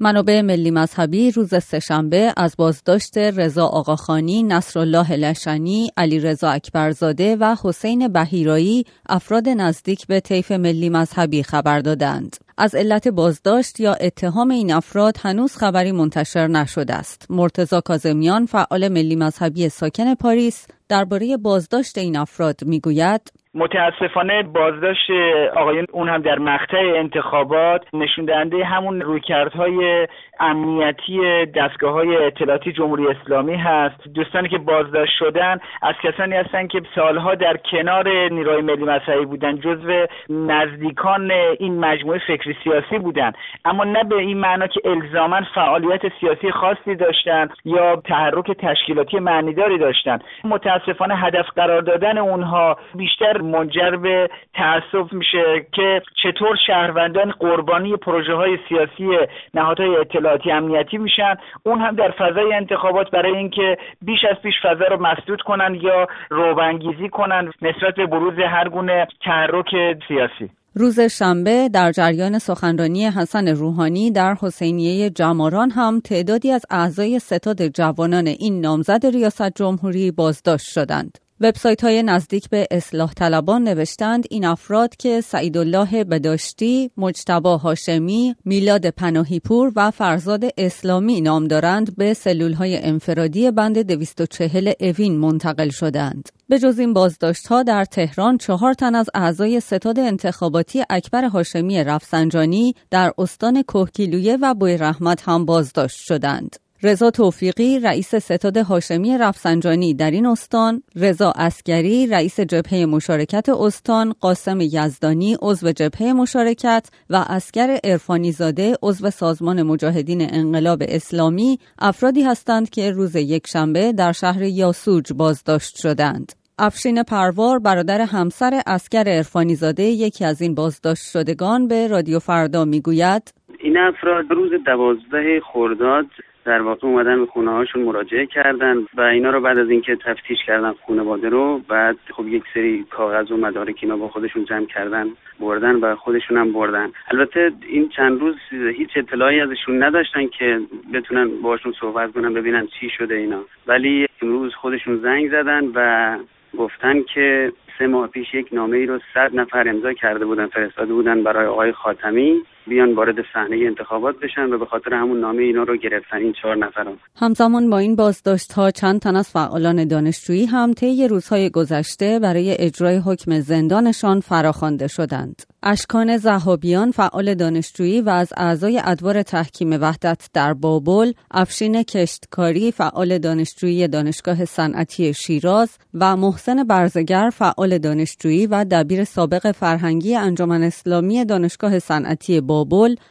منابع ملی مذهبی روز سهشنبه از بازداشت رضا آقاخانی، نصرالله لشنی، علی رضا اکبرزاده و حسین بهیرایی افراد نزدیک به طیف ملی مذهبی خبر دادند. از علت بازداشت یا اتهام این افراد هنوز خبری منتشر نشده است. مرتزا کازمیان فعال ملی مذهبی ساکن پاریس درباره بازداشت این افراد می‌گوید متاسفانه بازداشت آقایون اون هم در مقطع انتخابات نشون دهنده همون رویکردهای امنیتی دستگاه های اطلاعاتی جمهوری اسلامی هست. دوستانی که بازداشت شدن از کسانی هستند که سالها در کنار نیروی ملی مذهبی بودن جزو نزدیکان این مجموعه فکری سیاسی بودن. اما نه به این معنا که الزاما فعالیت سیاسی خاصی داشتن یا تحرک تشکیلاتی معنیداری داشتن. متاسفانه هدف قرار دادن اونها بیشتر منجر به تعصب میشه که چطور شهروندان قربانی پروژه های سیاسی نهادهای اطلاعاتی امنیتی میشن اون هم در فضای انتخابات برای اینکه بیش از پیش فضا رو مسدود کنن یا روبنگیزی کنن نسبت به بروز هر گونه تحرک سیاسی روز شنبه در جریان سخنرانی حسن روحانی در حسینیه جماران هم تعدادی از اعضای ستاد جوانان این نامزد ریاست جمهوری بازداشت شدند. وبسایت های نزدیک به اصلاح طلبان نوشتند این افراد که سعیدالله بداشتی، مجتبا هاشمی، میلاد پناهیپور و فرزاد اسلامی نام دارند به سلول های انفرادی بند 240 اوین منتقل شدند. به جز این بازداشت ها در تهران چهار تن از اعضای ستاد انتخاباتی اکبر هاشمی رفسنجانی در استان کوهگیلویه و بوی رحمت هم بازداشت شدند. رضا توفیقی رئیس ستاد هاشمی رفسنجانی در این استان، رضا اسکری رئیس جبهه مشارکت استان، قاسم یزدانی عضو جبهه مشارکت و اسکر ارفانی زاده عضو سازمان مجاهدین انقلاب اسلامی افرادی هستند که روز یکشنبه در شهر یاسوج بازداشت شدند. افشین پروار برادر همسر اسکر ارفانی زاده یکی از این بازداشت شدگان به رادیو فردا می‌گوید این افراد روز دوازده خرداد در واقع اومدن به خونه هاشون مراجعه کردن و اینا رو بعد از اینکه تفتیش کردن خانواده رو بعد خب یک سری کاغذ و مدارک اینا با خودشون جمع کردن بردن و خودشون هم بردن. البته این چند روز هیچ اطلاعی ازشون نداشتن که بتونن باشون صحبت کنن ببینن چی شده اینا. ولی امروز خودشون زنگ زدن و گفتن که سه ماه پیش یک نامه ای رو صد نفر امضا کرده بودن فرستاده بودن برای آقای خاتمی. بیان وارد صحنه انتخابات بشن و به خاطر همون نامه اینا رو گرفتن این چهار نفر همزمان با این بازداشت ها چند تن از فعالان دانشجویی هم طی روزهای گذشته برای اجرای حکم زندانشان فراخوانده شدند. اشکان زهابیان فعال دانشجویی و از اعضای ادوار تحکیم وحدت در بابل، افشین کشتکاری فعال دانشجویی دانشگاه صنعتی شیراز و محسن برزگر فعال دانشجویی و دبیر سابق فرهنگی انجمن اسلامی دانشگاه صنعتی بابل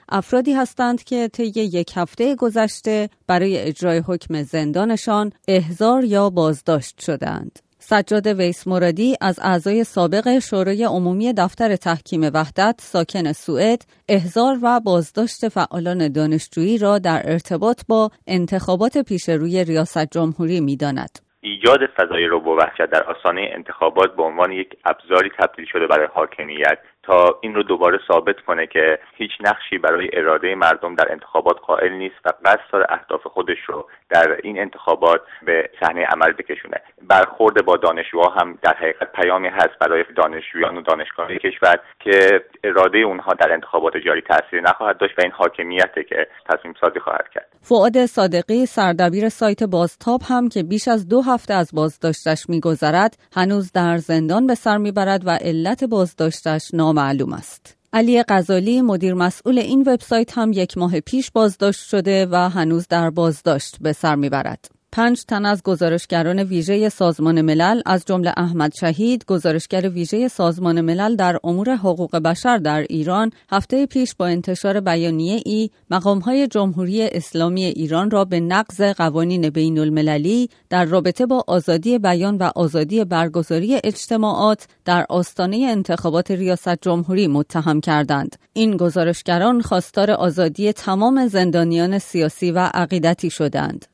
افرادی هستند که طی یک هفته گذشته برای اجرای حکم زندانشان احضار یا بازداشت شدند. سجاد ویس مرادی از اعضای سابق شورای عمومی دفتر تحکیم وحدت ساکن سوئد احضار و بازداشت فعالان دانشجویی را در ارتباط با انتخابات پیش روی ریاست جمهوری می‌داند. ایجاد فضای رو وحشت در آسانه انتخابات به عنوان یک ابزاری تبدیل شده برای حاکمیت تا این رو دوباره ثابت کنه که هیچ نقشی برای اراده مردم در انتخابات قائل نیست و قصد داره اهداف خودش رو در این انتخابات به صحنه عمل بکشونه. برخورد با دانشجوها هم در حقیقت پیامی هست برای دانشجویان و دانشگاهی کشور که اراده اونها در انتخابات جاری تاثیر نخواهد داشت و این حاکمیته که تصمیم سازی خواهد کرد. فعاد صادقی سردبیر سایت بازتاب هم که بیش از دو هفته از بازداشتش میگذرد هنوز در زندان به سر می‌برد و علت بازداشتش نام معلوم است. علی غزالی مدیر مسئول این وبسایت هم یک ماه پیش بازداشت شده و هنوز در بازداشت به سر می‌برد. پنج تن از گزارشگران ویژه سازمان ملل از جمله احمد شهید گزارشگر ویژه سازمان ملل در امور حقوق بشر در ایران هفته پیش با انتشار بیانیه ای های جمهوری اسلامی ایران را به نقض قوانین بین المللی در رابطه با آزادی بیان و آزادی برگزاری اجتماعات در آستانه انتخابات ریاست جمهوری متهم کردند. این گزارشگران خواستار آزادی تمام زندانیان سیاسی و عقیدتی شدند.